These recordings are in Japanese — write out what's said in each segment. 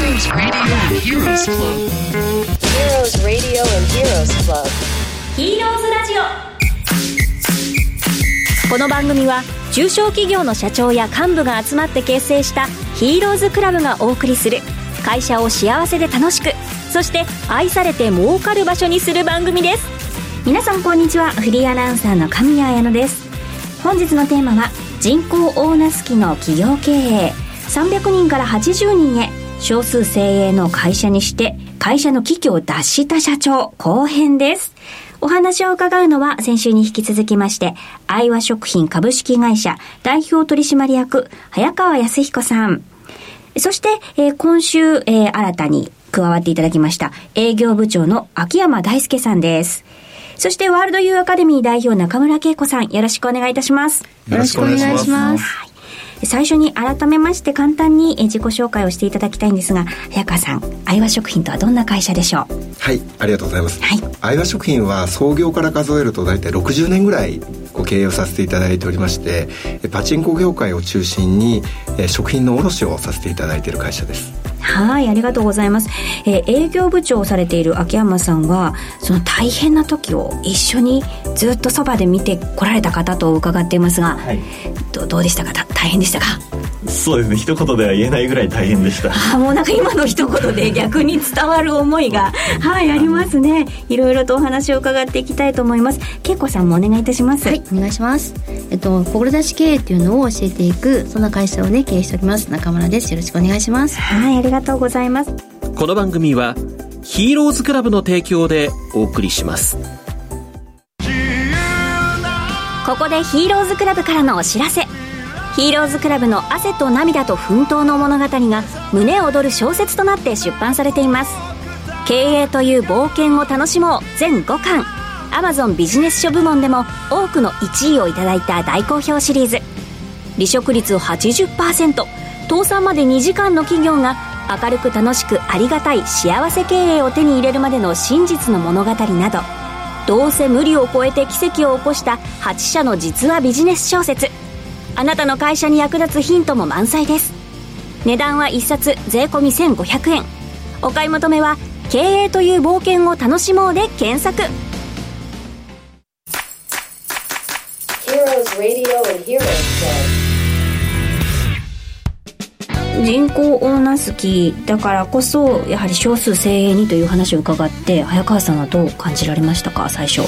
Heroes Radio and Heroes Club. Heroes Radio and Heroes Club. ヒーローズラジオこの番組は中小企業の社長や幹部が集まって結成したヒーローズクラブがお送りする会社を幸せで楽しくそして愛されて儲かる場所にする番組です。皆さんこんにちは。フリーアナウンサーの神谷彩乃です。本日のテーマは人口オーナースキの企業経営。300人から80人へ少数精鋭の会社にして会社の危機を脱した社長後編です。お話を伺うのは先週に引き続きまして愛和食品株式会社代表取締役早川康彦さん。そして、えー今週、えー新たに加わっていただきました営業部長の秋山大輔さんです。そしてワールドユーアカデミー代表中村恵子さんよろしくお願いいたします。よろしくお願いします。はい最初に改めまして簡単にえー自己紹介をしていただきたいんですが早川さん愛和食品とはどんな会社でしょう？はいありがとうございます、はい。愛和食品は創業から数えると大体60年ぐらいご経営をさせていただいておりましてえパチンコ業界を中心にえ食品の卸をさせていただいている会社です。はい、ありがとうございます。えー営業部長をされている秋山さんは、その大変な時を一緒にずっとそばで見てこられた方と伺っていますが、はいどどうでしたか？た大変でしたか？そうですね一言では言えないぐらい大変でしたあもうなんか今の一言で 逆に伝わる思いが、はい、ありますね。いろいろとお話を伺っていきたいと思います。恵子さんもお願いいたします。はい、お願いします。えっと、志経営っていうのを教えていく、そんな会社をね、経営しております。中村です。よろしくお願いします。はい、ありがとうございます。この番組はヒーローズクラブの提供でお送りしますここでヒーローズクラブからのお知らせ。ヒーローズクラブの汗と涙と奮闘の物語が胸躍る小説となって出版されています。経営という冒険を楽しもう全5巻。Amazon ビジネス書部門でも多くの1位をいただいた大好評シリーズ。離職率80%倒産まで2時間の企業が明るく楽しくありがたい幸せ経営を手に入れるまでの真実の物語など。どうせ無理を超えて奇跡を起こした8社の実話ビジネス小説。あなたの会社に役立つヒントも満載です。値段は1冊税込1500円。お買い求めは「経営という冒険を楽しもう」で検索。Heroes Radio and Heroes Club. 人口オーナースキーだからこそやはり少数精鋭にという話を伺って早川さんはどう感じられましたか？最初。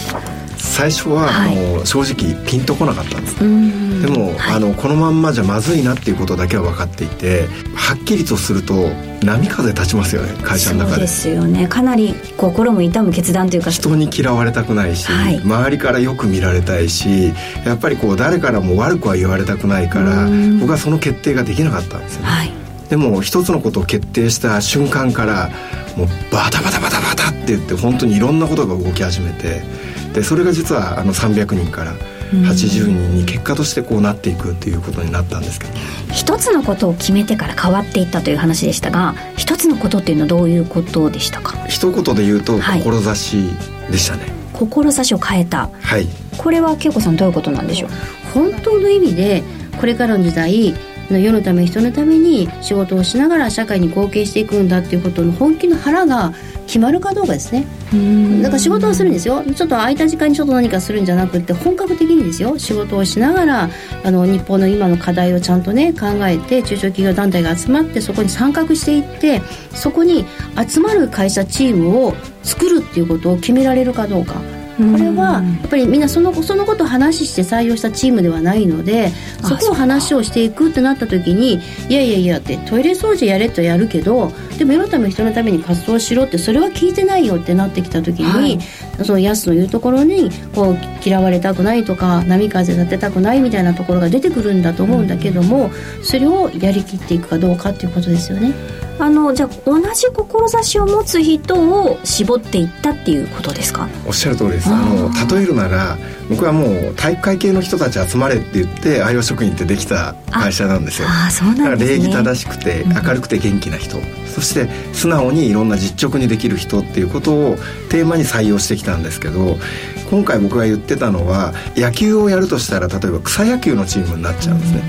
最初は、はい。あの正直ピンとこなかったんです。うんでも、はい。あのこのまんまじゃまずいなっていうことだけは分かっていてはっきりとすると波風立ちますよね会社の中で。そうですよね。かなり心も痛む決断というか。人に嫌われたくないし、はい。周りからよく見られたいしやっぱりこう誰からも悪くは言われたくないからうん。僕はその決定ができなかったんですよね、はい。でも一つのことを決定した瞬間からもうバタバタバタバタって言って本当にいろんなことが動き始めてでそれが実はあの300人から80人に結果としてこうなっていくっていうことになったんですけど。一つのことを決めてから変わっていったという話でしたが一つのことっていうのはどういうことでしたか？一言で言うとはい。志でしたね。志を変えた。はい。これは恵子さんどういうことなんでしょう？本当の意味で、これからの時代、の世のため人のために仕事をしながら社会に貢献していくんだっていうことの本気の腹が決まるかどうかですね。だから仕事はするんですよ。ちょっと空いた時間にちょっと何かするんじゃなくって本格的にですよ。仕事をしながらあの日本の今の課題をちゃんとね考えて中小企業団体が集まってそこに参画していってそこに集まる会社チームを作るっていうことを決められるかどうかこれはやっぱりみんなそのそのことを話して採用したチームではないのであそこを話をしていくってなった時にいやいやいやってトイレ掃除やれとやるけどでも世のため人のために活動しろってそれは聞いてないよってなってきた時に、はいそのヤスの言うところにこう嫌われたくないとか波風立てたくないみたいなところが出てくるんだと思うんだけども、それをやりきっていくかどうかっていうことですよね。あのじゃあ同じ志を持つ人を絞っていったっていうことですか？おっしゃる通りです。あの例えるなら僕はもう体育会系の人たち集まれって言って愛用職員ってできた会社なんですよ。ああそうだからなんですね。礼儀正しくて明るくて元気な人、そして素直にいろんな実直にできる人っていうことをテーマに採用してきたんですけど今回僕が言ってたのは野球をやるとしたら例えば草野球のチームになっちゃうんですね、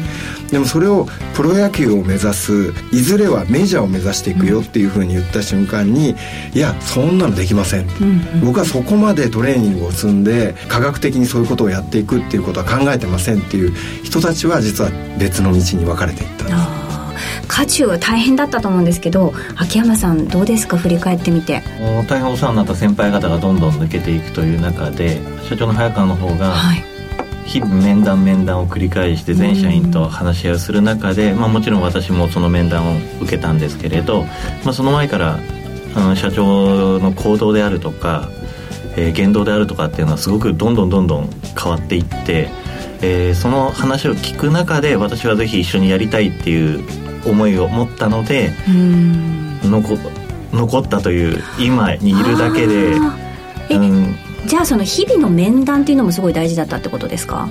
でもそれをプロ野球を目指すいずれはメジャーを目指していくよっていうふうに言った瞬間にいやそんなのできません、僕はそこまでトレーニングを積んで科学的にそういうことをやっていくっていうことは考えてませんっていう人たちは実は別の道に分かれていったんです渦中は大変だったと思うんですけど秋山さんどうですか？振り返ってみて。大変お世話になった先輩方がどんどん抜けていくという中で社長の早川の方が、はい。日々面談面談を繰り返して全社員と話し合いをする中で、まあ、もちろん私もその面談を受けたんですけれど、まあ、その前からあの社長の行動であるとか、えー言動であるとかっていうのはすごくどんどんどんどん変わっていって、えーその話を聞く中で私はぜひ一緒にやりたいっていう思いを持ったのでうん。残残ったという今にいるだけで。うん。じゃあその日々の面談っていうのもすごい大事だったってことですか？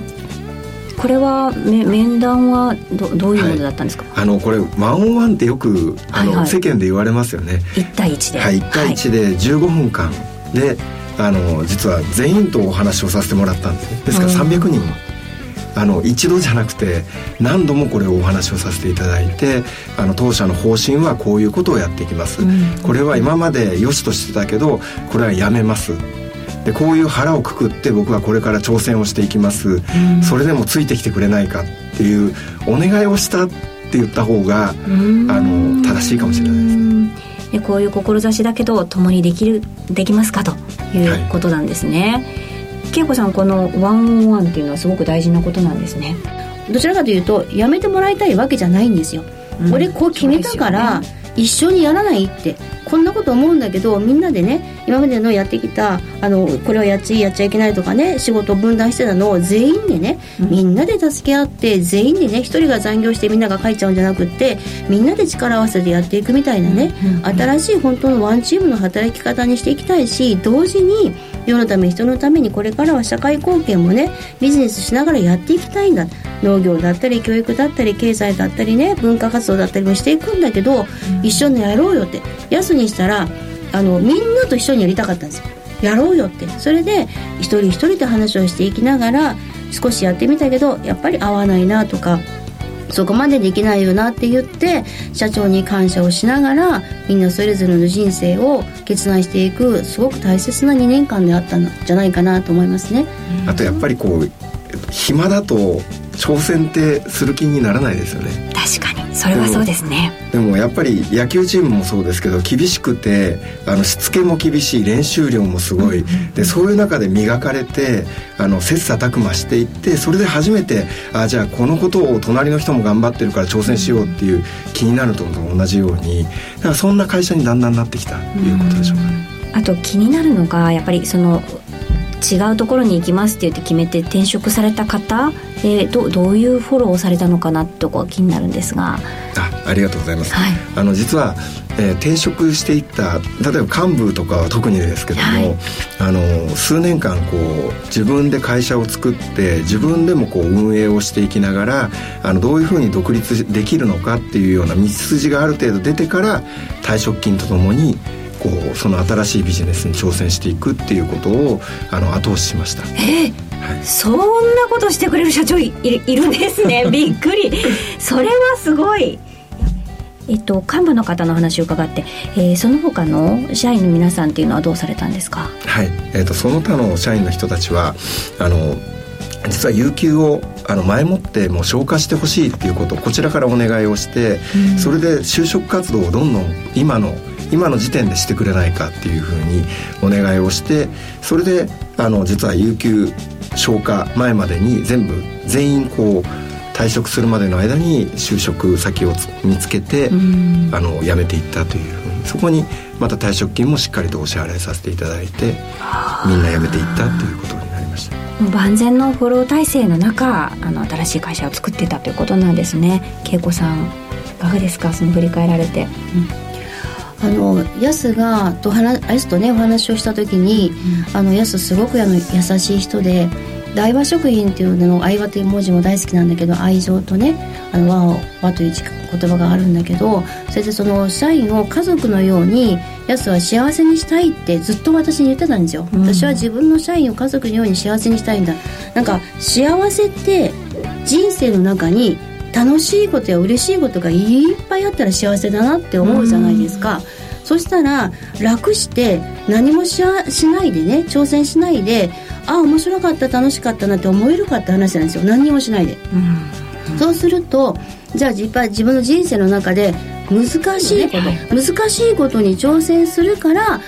これはめ面談はどどういうものだったんですか、あのこれワンオンワンってよくあの、はいはい。世間で言われますよね。一対一で。はい1対1で15分間で、あの実は全員とお話をさせてもらったんですねですからうん。300人あの一度じゃなくて何度もこれをお話をさせていただいてあの当社の方針はこういうことをやっていきます、うん。これは今まで良しとしてたけどこれはやめます。でこういう腹をくくって僕はこれから挑戦をしていきます、それでもついてきてくれないかっていうお願いをしたって言った方があの正しいかもしれないです。でこういう志だけど共にできるできますかということなんですね、恵子さんこのワンオンワンっていうのはすごく大事なことなんですねどちらかというとやめてもらいたいわけじゃないんですよ、うん俺こう決めたから、一緒にやらないってこんなこと思うんだけどみんなでね今までのやってきたあのこれはやっちゃいやっちゃいけないとかね仕事を分担してたのを全員でね、みんなで助け合って全員でね一人が残業してみんなが書いちゃうんじゃなくってみんなで力合わせてやっていくみたいなね、新しい本当のワンチームの働き方にしていきたいし同時に世のため人のためにこれからは社会貢献もねビジネスしながらやっていきたいんだ。農業だったり教育だったり経済だったりね文化活動だったりもしていくんだけど、一緒にやろうよって。安にしたらあのみんなと一緒にやりたかったんですよ。やろうよって。それで一人一人で話をしていきながら少しやってみたけどやっぱり合わないなとかそこまでできないよなって言って社長に感謝をしながらみんなそれぞれの人生を決断していくすごく大切な2年間であったんじゃないかなと思いますね。あとやっぱりこう暇だと挑戦ってする気にならないですよね。確かにそれはそうですね。でもやっぱり野球チームもそうですけど厳しくてあのしつけも厳しい練習量もすごい、でそういう中で磨かれてあの切磋琢磨していってそれで初めてあじゃあこのことを隣の人も頑張ってるから挑戦しようっていう気になると同じようにだからそんな会社にだんだんなってきたということでしょうかね。あと気になるのがやっぱりその違うところに行きますって言って決めて転職された方でどどういうフォローをされたのかなってとこが気になるんですが。あありがとうございます、はい。あの実は、えー転職していった例えば幹部とかは特にですけども、はい。あの数年間こう自分で会社を作って自分でもこう運営をしていきながらあのどういうふうに独立できるのかっていうような道筋がある程度出てから退職金とともにこうその新しいビジネスに挑戦していくっていうことをあの後押ししました。そんなことしてくれる社長いいいるんですね。びっくり。それはすごい。えっと幹部の方の話を伺って、えーその他の社員の皆さんっていうのはどうされたんですか？はい、えー、とその他の社員の人たちはあの実は有給をあの前もってもう消化してほしいっていうことをこちらからお願いをして、それで就職活動をどんどん今の今の時点でしてくれないかっていうふうにお願いをしてそれであの実は有給消化前までに全部全員こう退職するまでの間に就職先をつ見つけて、あの辞めていったというそこにまた退職金もしっかりとお支払いさせていただいてみんな辞めていったということになりました。万全のフォロー体制の中あの新しい会社を作ってたということなんですね。恵子さんいかがですか？その振り返られてあのヤスがと話ヤスとねお話をした時に、あのヤスすごくあの優しい人で大和食品っていうのの愛和という文字も大好きなんだけど愛情とねあの和を和という言葉があるんだけどそれでその社員を家族のようにヤスは幸せにしたいってずっと私に言ってたんですよ、私は自分の社員を家族のように幸せにしたいんだ。なんか幸せって人生の中に楽しいことや嬉しいことがいっぱいあったら幸せだなって思うじゃないですか、そしたら楽して何もししないでね挑戦しないでああ面白かった楽しかったなって思えるかって話なんですよ。何にもしないで、そうするとじゃあやっぱり自分の人生の中で難しいこと、ね、難しいことに挑戦するからあ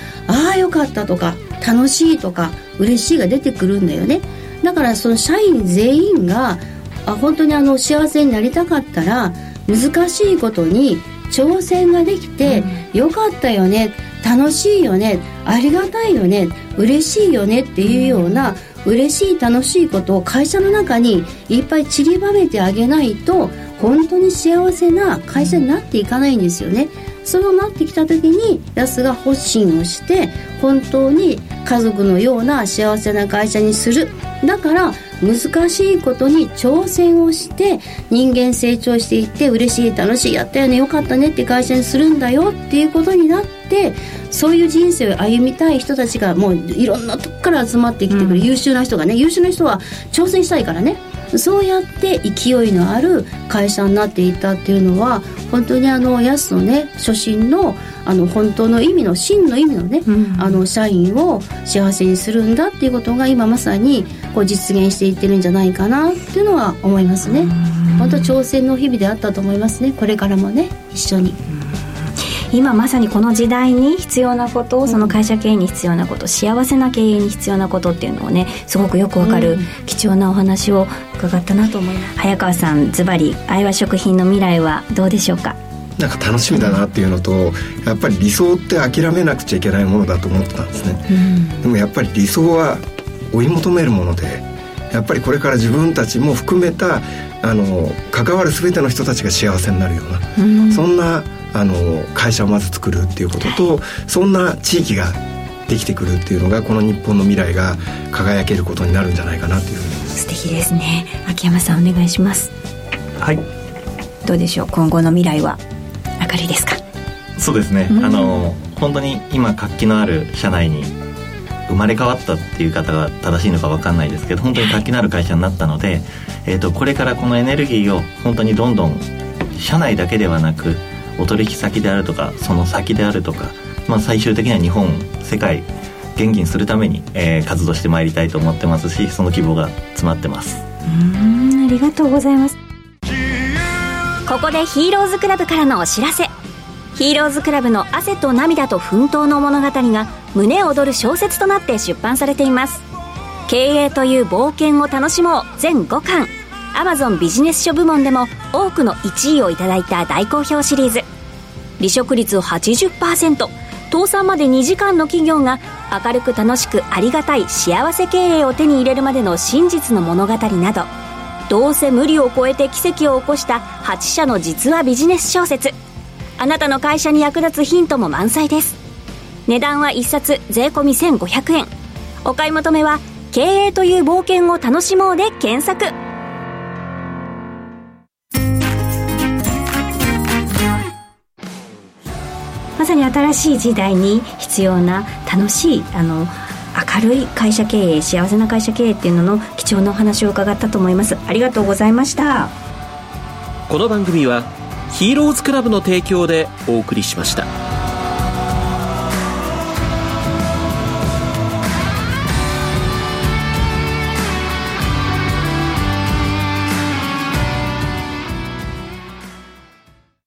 あよかったとか楽しいとか嬉しいが出てくるんだよね。だからその社員全員があ本当にあの幸せになりたかったら難しいことに挑戦ができて、うん、よかったよね楽しいよねありがたいよね嬉しいよねっていうような、うん、嬉しい楽しいことを会社の中にいっぱい散りばめてあげないと本当に幸せな会社になっていかないんですよね。そうなってきた時にヤスが発信をして本当に家族のような幸せな会社にする。だから難しいことに挑戦をして人間成長していって嬉しい楽しいやったよねよかったねって会社にするんだよっていうことになってそういう人生を歩みたい人たちがもういろんなとこから集まってきてくる、うん、優秀な人がね優秀な人は挑戦したいからねそうやって勢いのある会社になっていたっていうのは本当にあのヤスのね初心のあの本当の意味の真の意味のね、うん、あの社員を幸せにするんだっていうことが今まさにこう実現していってるんじゃないかなっていうのは思いますね。本当挑戦の日々であったと思いますねこれからもね一緒に。今まさにこの時代に必要なことをその会社経営に必要なこと幸せな経営に必要なことっていうのをねすごくよくわかる貴重なお話を伺ったなと思います、早川さんズバリ愛和食品の未来はどうでしょうか？なんか楽しみだなっていうのとやっぱり理想って諦めなくちゃいけないものだと思ってたんですね、うん、でもやっぱり理想は追い求めるものでやっぱりこれから自分たちも含めたあの関わる全ての人たちが幸せになるような、うん、そんなあの会社をまず作るっていうことと、そんな地域ができてくるっていうのがこの日本の未来が輝けることになるんじゃないかなというふうに。素敵ですね。秋山さんお願いします。はい。どうでしょう？今後の未来は明るいですか？そうですね、うん、あの本当に今活気のある社内に生まれ変わったっていう方が正しいのか分かんないですけど本当に活気のある会社になったので、えーと、とこれからこのエネルギーを本当にどんどん社内だけではなくお取引先であるとかその先であるとか、まあ、最終的には日本世界元気にするために、えー、活動してまいりたいと思ってますしその希望が詰まってます。うんありがとうございます。ここでヒーローズクラブからのお知らせ。ヒーローズクラブの汗と涙と奮闘の物語が胸躍る小説となって出版されています。経営という冒険を楽しもう。全5巻。アマゾンビジネス書部門でも多くの1位をいただいた大好評シリーズ。離職率80%倒産まで2時間の企業が明るく楽しくありがたい幸せ経営を手に入れるまでの真実の物語など。どうせ無理を超えて奇跡を起こした8社の実話ビジネス小説。あなたの会社に役立つヒントも満載です。値段は1冊税込1500円。お買い求めは「経営という冒険を楽しもう」で検索。まさに新しい時代に必要な楽しいあの明るい会社経営幸せな会社経営っていうのの貴重なお話を伺ったと思いますありがとうございましたこの番組はヒーローズクラブの提供でお送りしました。